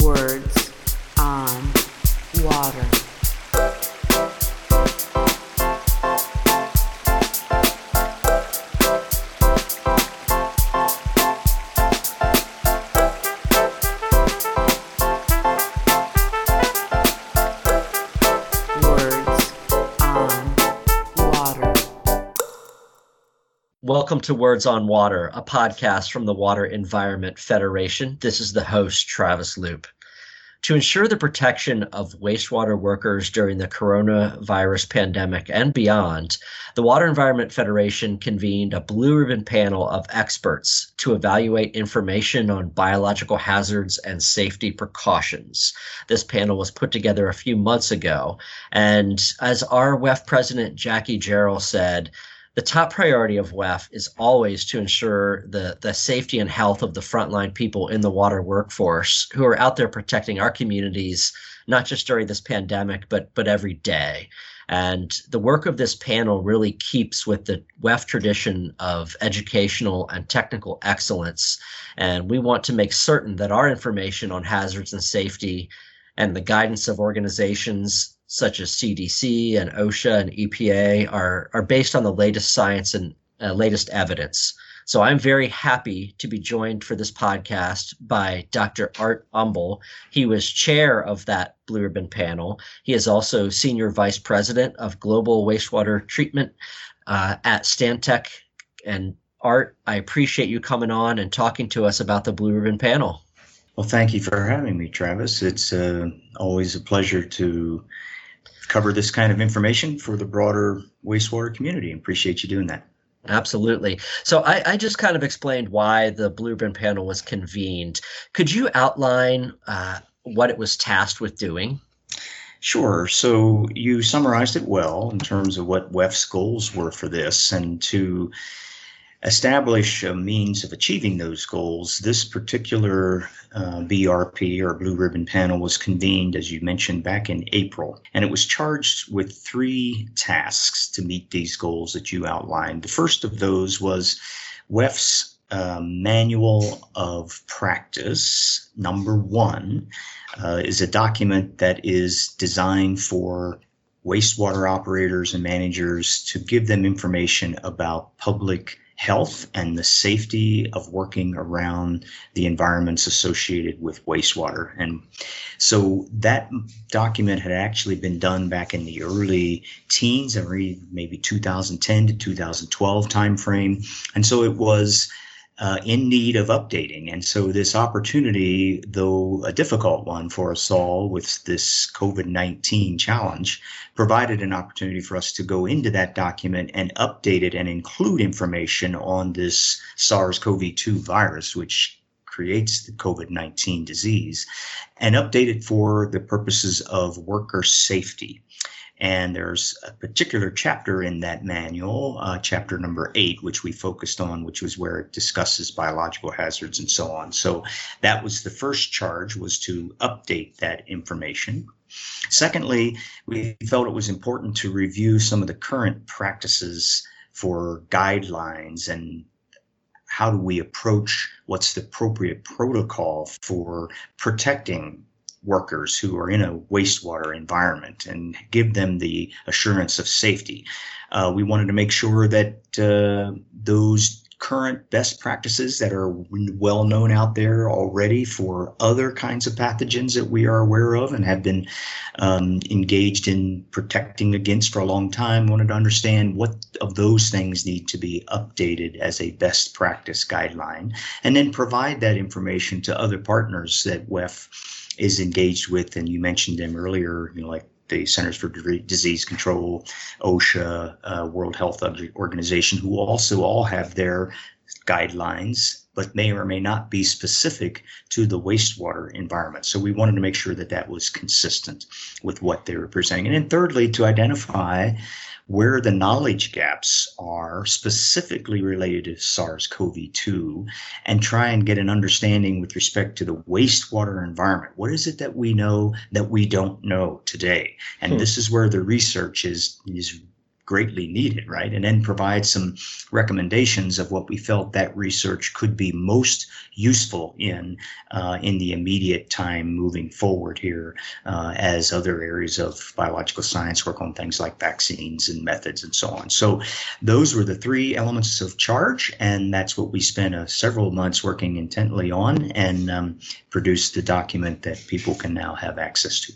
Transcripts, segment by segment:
Words on Water. Welcome to Words on Water, a podcast from the Water Environment Federation. This is the host, Travis Loop. To ensure the protection of wastewater workers during the coronavirus pandemic and beyond, the Water Environment Federation convened a blue ribbon panel of experts to evaluate information on biological hazards and safety precautions. This panel was put together a few months ago, and as our WEF president, Jackie Jarrell, said, the top priority of WEF is always to ensure the, the safety and health of the frontline people in the water workforce who are out there protecting our communities, not just during this pandemic, but but every day. And the work of this panel really keeps with the WEF tradition of educational and technical excellence. And we want to make certain that our information on hazards and safety and the guidance of organizations such as CDC and OSHA and EPA are, are based on the latest science and uh, latest evidence. So I'm very happy to be joined for this podcast by Dr. Art Umble. He was chair of that Blue Ribbon panel. He is also senior vice president of global wastewater treatment uh, at Stantec. And Art, I appreciate you coming on and talking to us about the Blue Ribbon panel. Well, thank you for having me, Travis. It's uh, always a pleasure to cover this kind of information for the broader wastewater community. Appreciate you doing that. Absolutely. So I, I just kind of explained why the Blue Ribbon panel was convened. Could you outline uh, what it was tasked with doing? Sure. So you summarized it well in terms of what WEF's goals were for this, and to establish a means of achieving those goals, this particular uh, BRP or Blue Ribbon Panel was convened, as you mentioned, back in April, and it was charged with three tasks to meet these goals that you outlined. The first of those was WEF's uh, Manual of Practice, number one, uh, is a document that is designed for wastewater operators and managers to give them information about public health and the safety of working around the environments associated with wastewater. And so that document had actually been done back in the early teens, maybe 2010 to 2012 timeframe. And so it was uh, in need of updating. And so, this opportunity, though a difficult one for us all with this COVID 19 challenge, provided an opportunity for us to go into that document and update it and include information on this SARS CoV 2 virus, which creates the COVID 19 disease, and update it for the purposes of worker safety. And there's a particular chapter in that manual, uh, chapter number eight, which we focused on, which was where it discusses biological hazards and so on. So that was the first charge was to update that information. Secondly, we felt it was important to review some of the current practices for guidelines and how do we approach what's the appropriate protocol for protecting workers who are in a wastewater environment and give them the assurance of safety. Uh, we wanted to make sure that uh, those current best practices that are well known out there already for other kinds of pathogens that we are aware of and have been um, engaged in protecting against for a long time wanted to understand what of those things need to be updated as a best practice guideline and then provide that information to other partners that WEF is engaged with, and you mentioned them earlier, you know, like the Centers for Disease Control, OSHA, uh, World Health Organization, who also all have their guidelines, but may or may not be specific to the wastewater environment. So we wanted to make sure that that was consistent with what they were presenting. And then thirdly, to identify where the knowledge gaps are specifically related to SARS CoV 2 and try and get an understanding with respect to the wastewater environment. What is it that we know that we don't know today? And hmm. this is where the research is, is greatly needed, right? And then provide some recommendations of what we felt that research could be most useful in uh, in the immediate time moving forward here, uh, as other areas of biological science work on things like vaccines and methods and so on. So those were the three elements of charge, and that's what we spent uh, several months working intently on and um, produced the document that people can now have access to.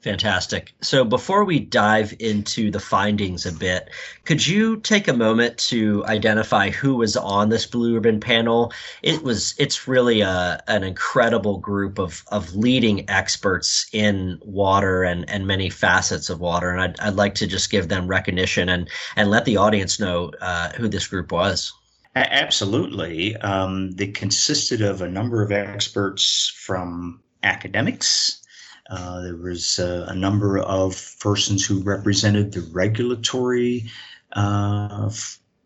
Fantastic. So before we dive into the findings a bit, could you take a moment to identify who was on this Blue Ribbon panel? It was it's really a, an incredible group of, of leading experts in water and, and many facets of water. And I'd, I'd like to just give them recognition and, and let the audience know uh, who this group was. Absolutely. Um, they consisted of a number of experts from academics, uh, there was uh, a number of persons who represented the regulatory uh,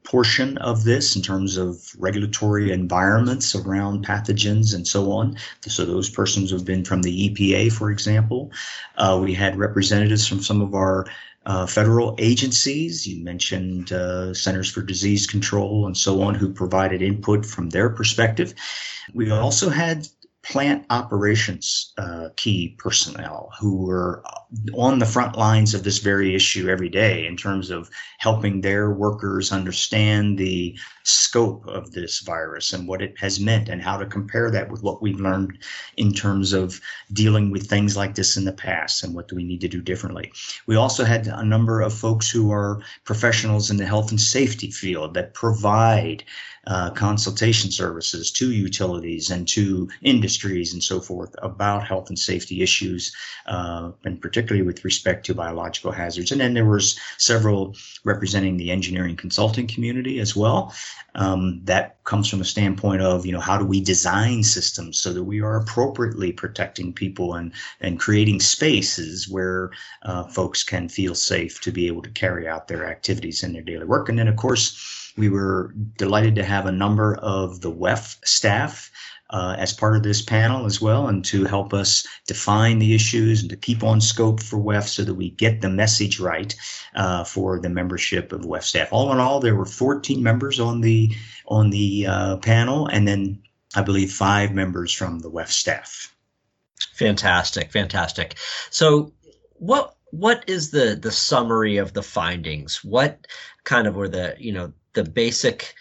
portion of this in terms of regulatory environments around pathogens and so on. So those persons have been from the EPA, for example. Uh, we had representatives from some of our uh, federal agencies. You mentioned uh, Centers for Disease Control and so on, who provided input from their perspective. We also had plant operations uh, key personnel who were on the front lines of this very issue every day in terms of helping their workers understand the scope of this virus and what it has meant and how to compare that with what we've learned in terms of dealing with things like this in the past and what do we need to do differently. We also had a number of folks who are professionals in the health and safety field that provide uh, consultation services to utilities and to industries and so forth about health and safety issues, uh, and particularly with respect to biological hazards. And then there was several representing the engineering consulting community as well. Um, that comes from a standpoint of you know how do we design systems so that we are appropriately protecting people and and creating spaces where uh, folks can feel safe to be able to carry out their activities in their daily work. And then of course we were delighted to have a number of the WEF staff uh, as part of this panel as well, and to help us define the issues and to keep on scope for WEF so that we get the message right uh, for the membership of WEF staff. All in all, there were 14 members on the on the uh, panel, and then I believe five members from the WEF staff. Fantastic, fantastic. So, what what is the the summary of the findings? What kind of were the you know the basic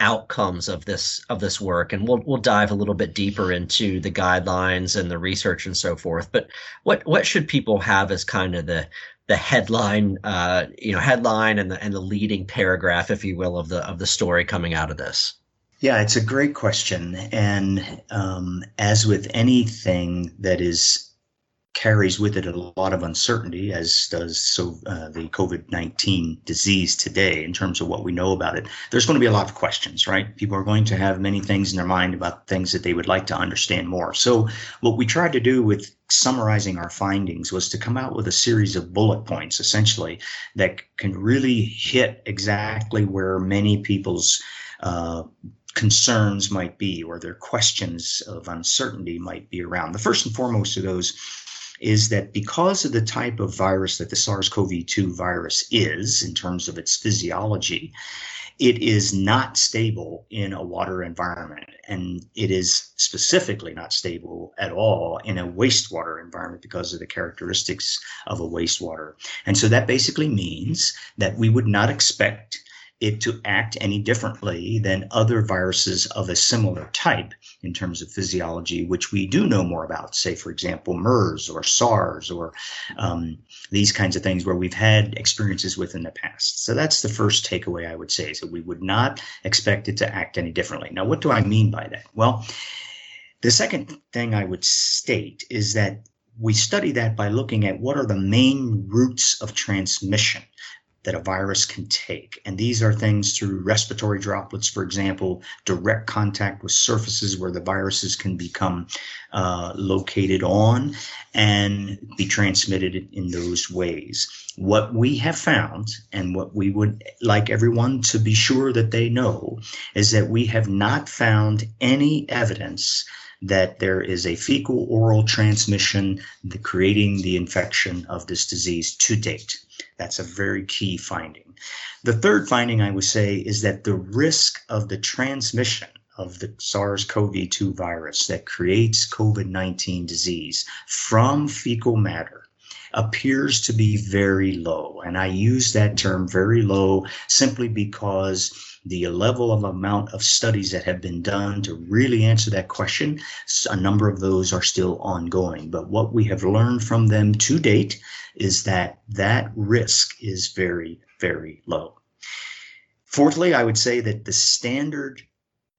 outcomes of this of this work. And we'll we'll dive a little bit deeper into the guidelines and the research and so forth. But what what should people have as kind of the the headline uh you know headline and the and the leading paragraph if you will of the of the story coming out of this? Yeah it's a great question. And um, as with anything that is carries with it a lot of uncertainty, as does so uh, the COVID nineteen disease today. In terms of what we know about it, there's going to be a lot of questions, right? People are going to have many things in their mind about things that they would like to understand more. So, what we tried to do with summarizing our findings was to come out with a series of bullet points, essentially, that can really hit exactly where many people's uh, concerns might be or their questions of uncertainty might be around. The first and foremost of those is that because of the type of virus that the SARS CoV 2 virus is, in terms of its physiology, it is not stable in a water environment. And it is specifically not stable at all in a wastewater environment because of the characteristics of a wastewater. And so that basically means that we would not expect it to act any differently than other viruses of a similar type in terms of physiology, which we do know more about, say, for example, MERS or SARS or um, these kinds of things where we've had experiences with in the past. So that's the first takeaway I would say is that we would not expect it to act any differently. Now, what do I mean by that? Well, the second thing I would state is that we study that by looking at what are the main routes of transmission that a virus can take. And these are things through respiratory droplets, for example, direct contact with surfaces where the viruses can become uh, located on and be transmitted in those ways. What we have found, and what we would like everyone to be sure that they know, is that we have not found any evidence that there is a fecal oral transmission the, creating the infection of this disease to date. That's a very key finding. The third finding I would say is that the risk of the transmission of the SARS CoV 2 virus that creates COVID 19 disease from fecal matter appears to be very low. And I use that term very low simply because the level of amount of studies that have been done to really answer that question, a number of those are still ongoing. But what we have learned from them to date is that that risk is very, very low. Fourthly, I would say that the standard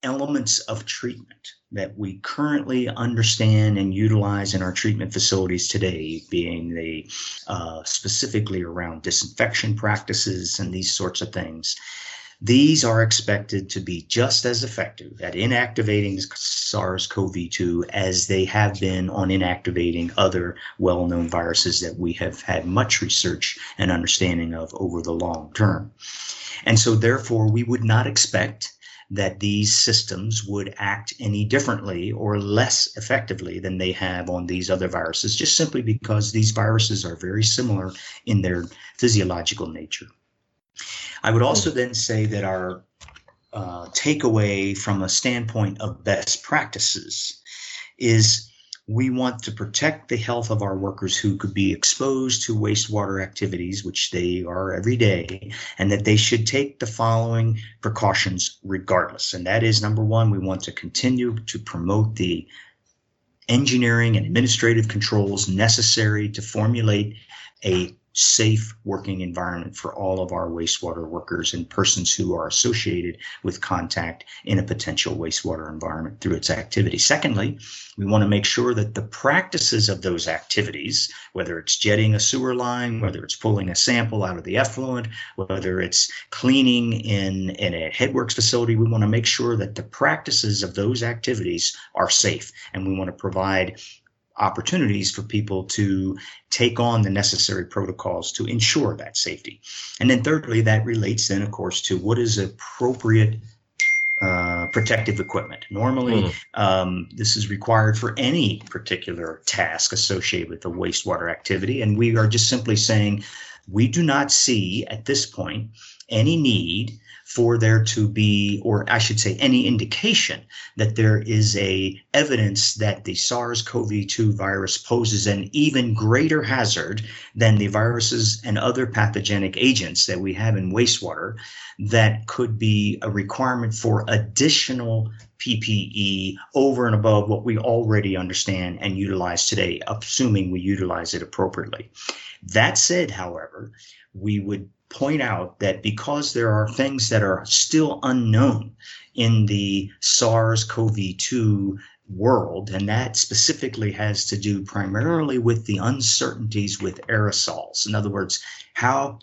elements of treatment that we currently understand and utilize in our treatment facilities today, being the uh, specifically around disinfection practices and these sorts of things, these are expected to be just as effective at inactivating SARS CoV 2 as they have been on inactivating other well known viruses that we have had much research and understanding of over the long term. And so, therefore, we would not expect that these systems would act any differently or less effectively than they have on these other viruses, just simply because these viruses are very similar in their physiological nature. I would also then say that our uh, takeaway from a standpoint of best practices is we want to protect the health of our workers who could be exposed to wastewater activities, which they are every day, and that they should take the following precautions regardless. And that is number one, we want to continue to promote the engineering and administrative controls necessary to formulate a safe working environment for all of our wastewater workers and persons who are associated with contact in a potential wastewater environment through its activity. Secondly, we want to make sure that the practices of those activities, whether it's jetting a sewer line, whether it's pulling a sample out of the effluent, whether it's cleaning in, in a headworks facility, we want to make sure that the practices of those activities are safe. And we want to provide opportunities for people to take on the necessary protocols to ensure that safety. And then thirdly, that relates then, of course, to what is appropriate uh, protective equipment. Normally, mm. um, this is required for any particular task associated with the wastewater activity. And we are just simply saying we do not see at this point any need for there to be, or I should say, any indication that there is a evidence that the SARS-CoV-2 virus poses an even greater hazard than the viruses and other pathogenic agents that we have in wastewater that could be a requirement for additional PPE over and above what we already understand and utilize today, assuming we utilize it appropriately. That said, however, we would point out that because there are things that are still unknown in the SARS CoV 2 world, and that specifically has to do primarily with the uncertainties with aerosols. In other words, how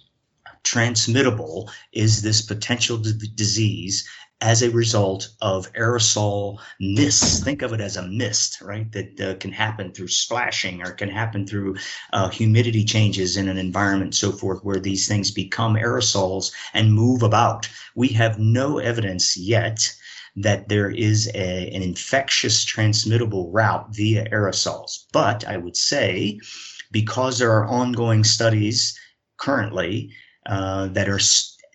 transmittable is this potential d- disease as a result of aerosol mists. Think of it as a mist, right? That uh, can happen through splashing or can happen through uh, humidity changes in an environment, so forth, where these things become aerosols and move about. We have no evidence yet that there is a, an infectious transmittable route via aerosols. But I would say, because there are ongoing studies currently uh, that are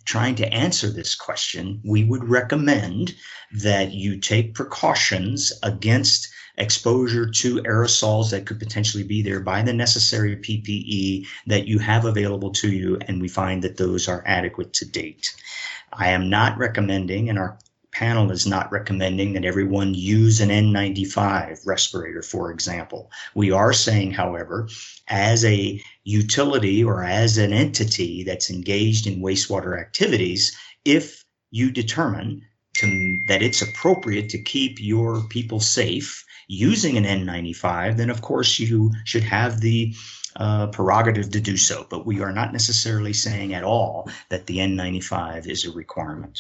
trying to answer this question, we would recommend that you take precautions against exposure to aerosols that could potentially be there by the necessary PPE that you have available to you, and we find that those are adequate to date. I am not recommending, and our panel is not recommending that everyone use an N95 respirator, for example. We are saying, however, as a utility or as an entity that's engaged in wastewater activities, if you determine to, that it's appropriate to keep your people safe using an N95, then of course you should have the uh, prerogative to do so. But we are not necessarily saying at all that the N95 is a requirement.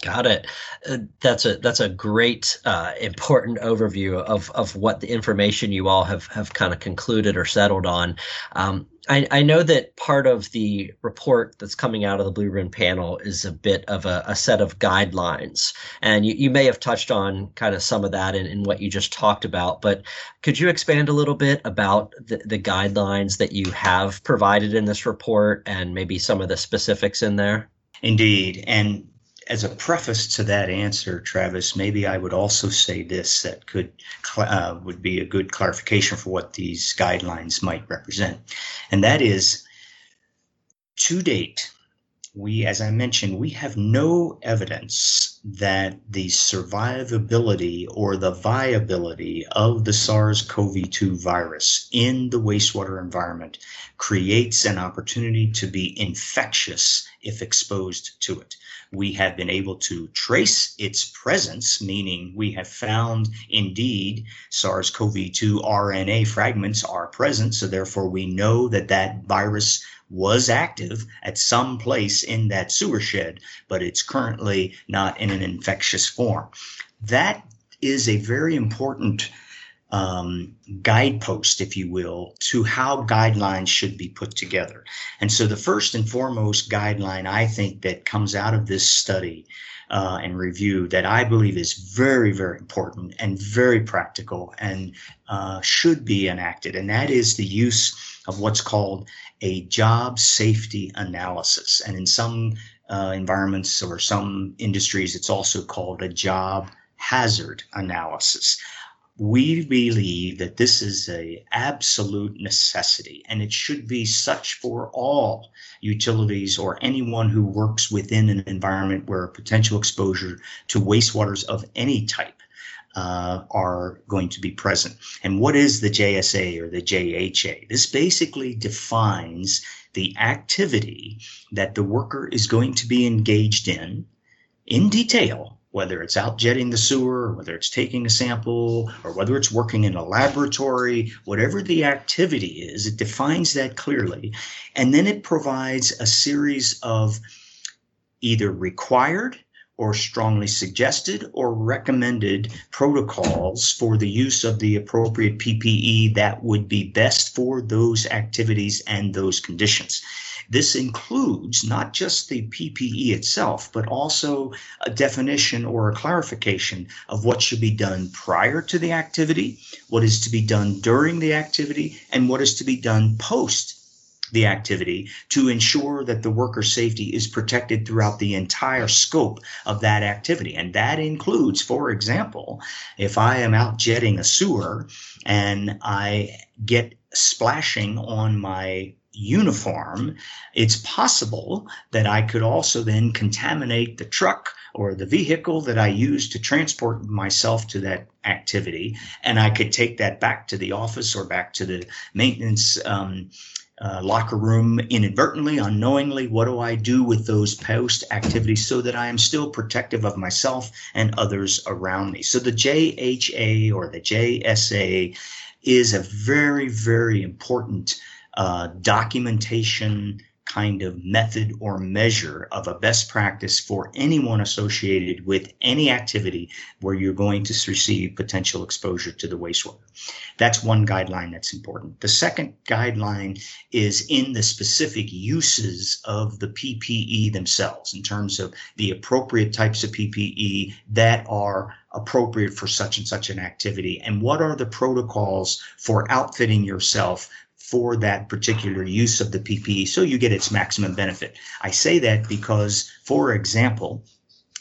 Got it. Uh, that's a that's a great uh, important overview of of what the information you all have have kind of concluded or settled on. Um, I, I, know that part of the report that's coming out of the Blue Ribbon panel is a bit of a, a set of guidelines, and you, you, may have touched on kind of some of that in, in what you just talked about. But could you expand a little bit about the, the guidelines that you have provided in this report, and maybe some of the specifics in there? Indeed, and as a preface to that answer, Travis, maybe I would also say this that could uh, would be a good clarification for what these guidelines might represent, and that is, to date, we, as I mentioned, we have no evidence that the survivability or the viability of the SARS-CoV-2 virus in the wastewater environment creates an opportunity to be infectious if exposed to it we have been able to trace its presence, meaning we have found indeed SARS CoV 2 RNA fragments are present. So, therefore, we know that that virus was active at some place in that sewer shed, but it's currently not in an infectious form. That is a very important um, guidepost, if you will, to how guidelines should be put together. And so, the first and foremost guideline I think that comes out of this study uh, and review that I believe is very, very important and very practical and uh, should be enacted, and that is the use of what's called a job safety analysis. And in some uh, environments or some industries, it's also called a job hazard analysis we believe that this is a absolute necessity and it should be such for all utilities or anyone who works within an environment where potential exposure to wastewaters of any type uh, are going to be present. And what is the JSA or the JHA? This basically defines the activity that the worker is going to be engaged in in detail whether it's out jetting the sewer, whether it's taking a sample, or whether it's working in a laboratory, whatever the activity is, it defines that clearly. And then it provides a series of either required or strongly suggested or recommended protocols for the use of the appropriate PPE that would be best for those activities and those conditions. This includes not just the PPE itself, but also a definition or a clarification of what should be done prior to the activity, what is to be done during the activity, and what is to be done post the activity to ensure that the worker safety is protected throughout the entire scope of that activity. And that includes, for example, if I am out jetting a sewer and I get splashing on my uniform, it's possible that I could also then contaminate the truck or the vehicle that I use to transport myself to that activity. And I could take that back to the office or back to the maintenance um, uh, locker room inadvertently, unknowingly. What do I do with those post activities so that I am still protective of myself and others around me? So the JHA or the JSA is a very, very important uh, documentation kind of method or measure of a best practice for anyone associated with any activity where you're going to receive potential exposure to the wastewater. That's one guideline that's important. The second guideline is in the specific uses of the PPE themselves in terms of the appropriate types of PPE that are appropriate for such and such an activity and what are the protocols for outfitting yourself for that particular use of the PPE so you get its maximum benefit. I say that because, for example,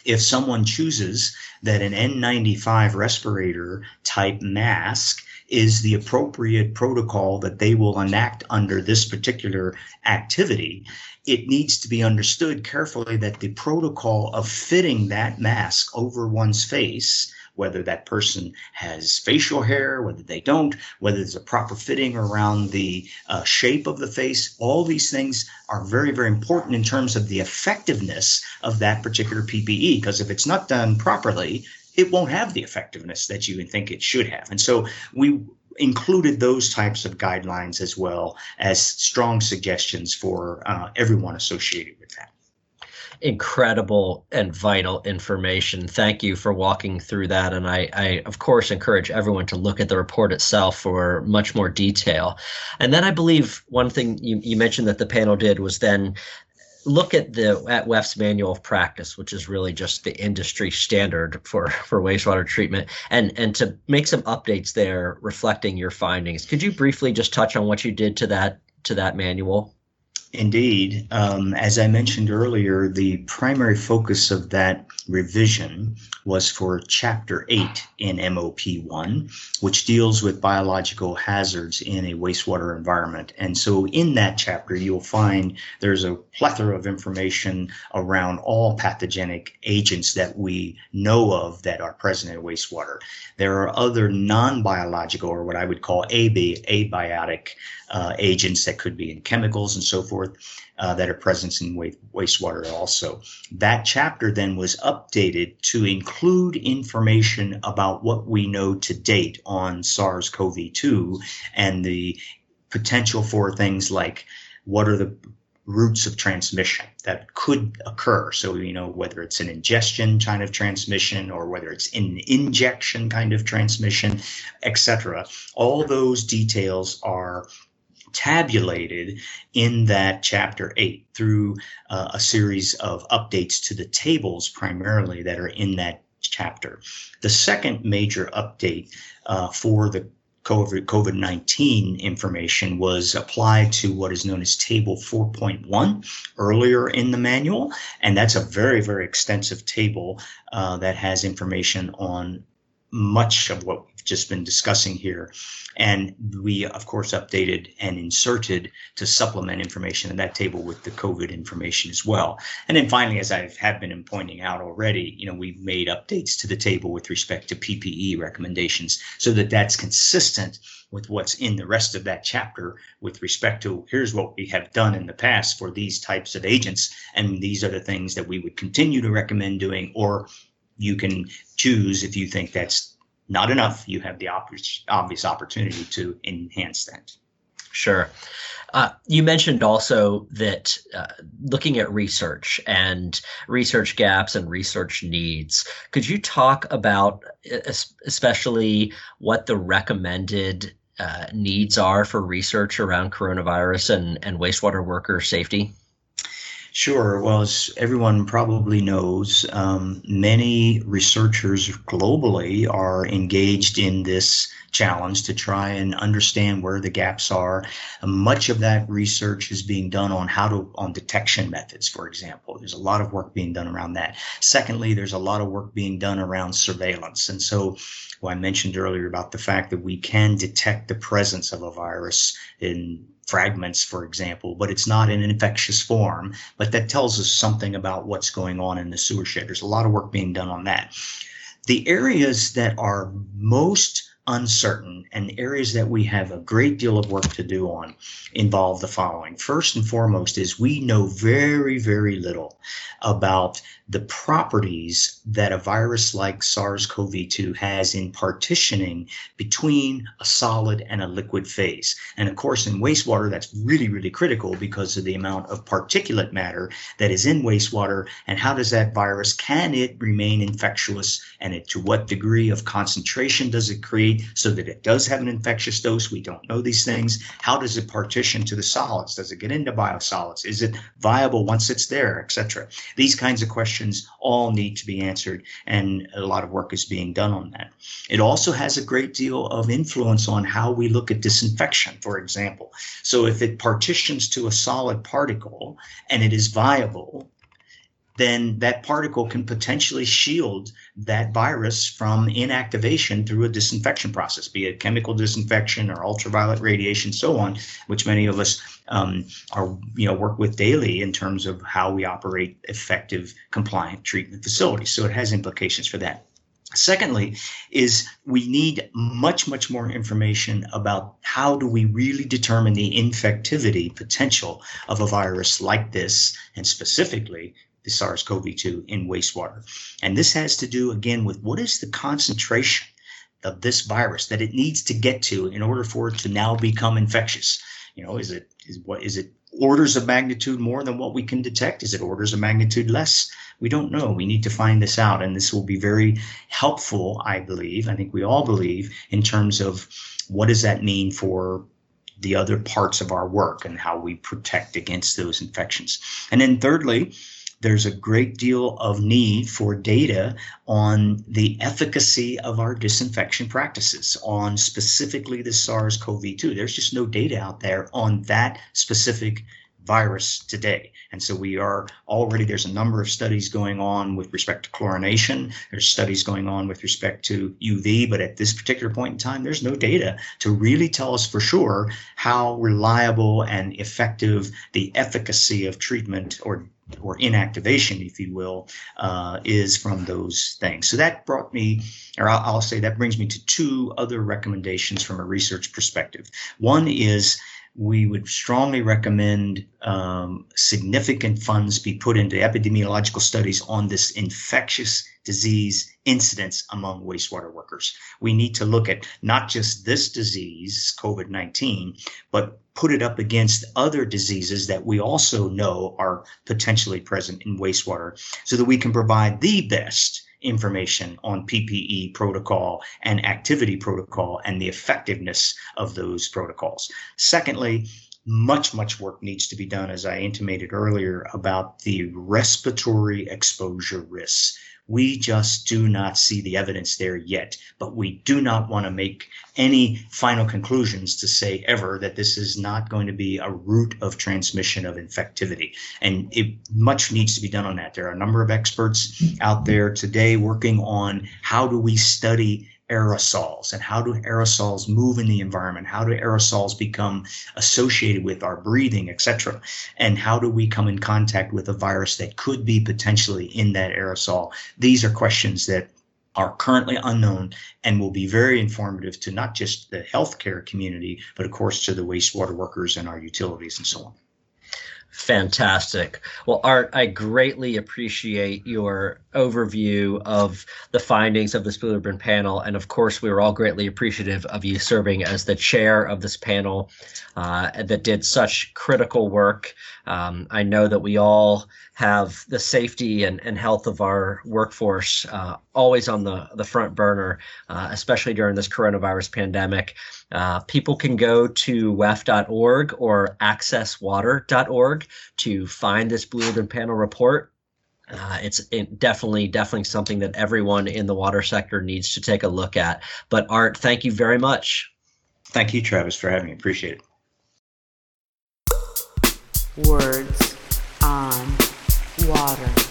if someone chooses that an N95 respirator type mask is the appropriate protocol that they will enact under this particular activity, it needs to be understood carefully that the protocol of fitting that mask over one's face whether that person has facial hair, whether they don't, whether there's a proper fitting around the uh, shape of the face. All these things are very, very important in terms of the effectiveness of that particular PPE. Because if it's not done properly, it won't have the effectiveness that you think it should have. And so we included those types of guidelines as well as strong suggestions for uh, everyone associated with that. Incredible and vital information. Thank you for walking through that. And I, I, of course, encourage everyone to look at the report itself for much more detail. And then I believe one thing you, you mentioned that the panel did was then look at the at WEF's manual of practice, which is really just the industry standard for for wastewater treatment, and and to make some updates there reflecting your findings. Could you briefly just touch on what you did to that to that manual? Indeed. Um, as I mentioned earlier, the primary focus of that revision was for Chapter 8 in MOP1, which deals with biological hazards in a wastewater environment. And so in that chapter, you'll find there's a plethora of information around all pathogenic agents that we know of that are present in wastewater. There are other non biological, or what I would call AB, abiotic uh, agents that could be in chemicals and so forth uh, that are present in wastewater also. That chapter then was updated to include information about what we know to date on SARS CoV 2 and the potential for things like what are the routes of transmission that could occur. So, you know, whether it's an ingestion kind of transmission or whether it's an injection kind of transmission, etc. All those details are tabulated in that chapter 8 through uh, a series of updates to the tables primarily that are in that chapter. The second major update uh, for the COVID 19 information was applied to what is known as Table 4.1 earlier in the manual. And that's a very, very extensive table uh, that has information on much of what we've just been discussing here. And we, of course, updated and inserted to supplement information in that table with the COVID information as well. And then finally, as I have been pointing out already, you know, we've made updates to the table with respect to PPE recommendations so that that's consistent with what's in the rest of that chapter with respect to here's what we have done in the past for these types of agents and these are the things that we would continue to recommend doing or you can choose if you think that's not enough. You have the obvious opportunity to enhance that. Sure. Uh, you mentioned also that uh, looking at research and research gaps and research needs. Could you talk about especially what the recommended uh, needs are for research around coronavirus and, and wastewater worker safety? Sure. Well, as everyone probably knows, um, many researchers globally are engaged in this challenge to try and understand where the gaps are. much of that research is being done on how to on detection methods, for example. There's a lot of work being done around that. Secondly, there's a lot of work being done around surveillance, and so well, I mentioned earlier about the fact that we can detect the presence of a virus in fragments, for example, but it's not in an infectious form. But that tells us something about what's going on in the sewer shed. There's a lot of work being done on that. The areas that are most uncertain and areas that we have a great deal of work to do on involve the following. First and foremost is we know very, very little about the properties that a virus like SARS-CoV-2 has in partitioning between a solid and a liquid phase. And of course, in wastewater, that's really, really critical because of the amount of particulate matter that is in wastewater and how does that virus, can it remain infectious and it, to what degree of concentration does it create so that it does have an infectious dose? We don't know these things. How does it partition to the solids? Does it get into biosolids? Is it viable once it's there, etc.? These kinds of questions questions all need to be answered, and a lot of work is being done on that. It also has a great deal of influence on how we look at disinfection, for example. So if it partitions to a solid particle and it is viable, then that particle can potentially shield that virus from inactivation through a disinfection process, be it chemical disinfection or ultraviolet radiation, so on, which many of us um, are you know work with daily in terms of how we operate effective compliant treatment facilities. So it has implications for that. Secondly, is we need much, much more information about how do we really determine the infectivity potential of a virus like this, and specifically SARS-CoV-2 in wastewater. And this has to do again with what is the concentration of this virus that it needs to get to in order for it to now become infectious. You know, is it is what is it orders of magnitude more than what we can detect? Is it orders of magnitude less? We don't know. We need to find this out, and this will be very helpful, I believe. I think we all believe in terms of what does that mean for the other parts of our work and how we protect against those infections. And then thirdly, there's a great deal of need for data on the efficacy of our disinfection practices on specifically the SARS-CoV-2. There's just no data out there on that specific virus today. And so we are already, there's a number of studies going on with respect to chlorination. There's studies going on with respect to UV, but at this particular point in time, there's no data to really tell us for sure how reliable and effective the efficacy of treatment or or inactivation, if you will, uh, is from those things. So that brought me, or I'll, I'll say that brings me to two other recommendations from a research perspective. One is we would strongly recommend um, significant funds be put into epidemiological studies on this infectious disease incidence among wastewater workers. We need to look at not just this disease, COVID 19, but put it up against other diseases that we also know are potentially present in wastewater so that we can provide the best information on PPE protocol and activity protocol and the effectiveness of those protocols. Secondly, much, much work needs to be done, as I intimated earlier, about the respiratory exposure risks. We just do not see the evidence there yet, but we do not want to make any final conclusions to say ever that this is not going to be a route of transmission of infectivity. And it much needs to be done on that. There are a number of experts out there today working on how do we study aerosols and how do aerosols move in the environment? How do aerosols become associated with our breathing etc and how do we come in contact with a virus that could be potentially in that aerosol? These are questions that are currently unknown and will be very informative to not just the healthcare community, but of course to the wastewater workers and our utilities and so on. Fantastic. Well, Art, I greatly appreciate your overview of the findings of this Blue panel. And of course, we were all greatly appreciative of you serving as the chair of this panel uh, that did such critical work. Um, I know that we all have the safety and, and health of our workforce uh, always on the, the front burner, uh, especially during this coronavirus pandemic. Uh, people can go to wef.org or accesswater.org to find this Blue Ribbon Panel report. Uh, it's definitely, definitely something that everyone in the water sector needs to take a look at. But Art, thank you very much. Thank you, Travis, for having me. Appreciate it. Words on water.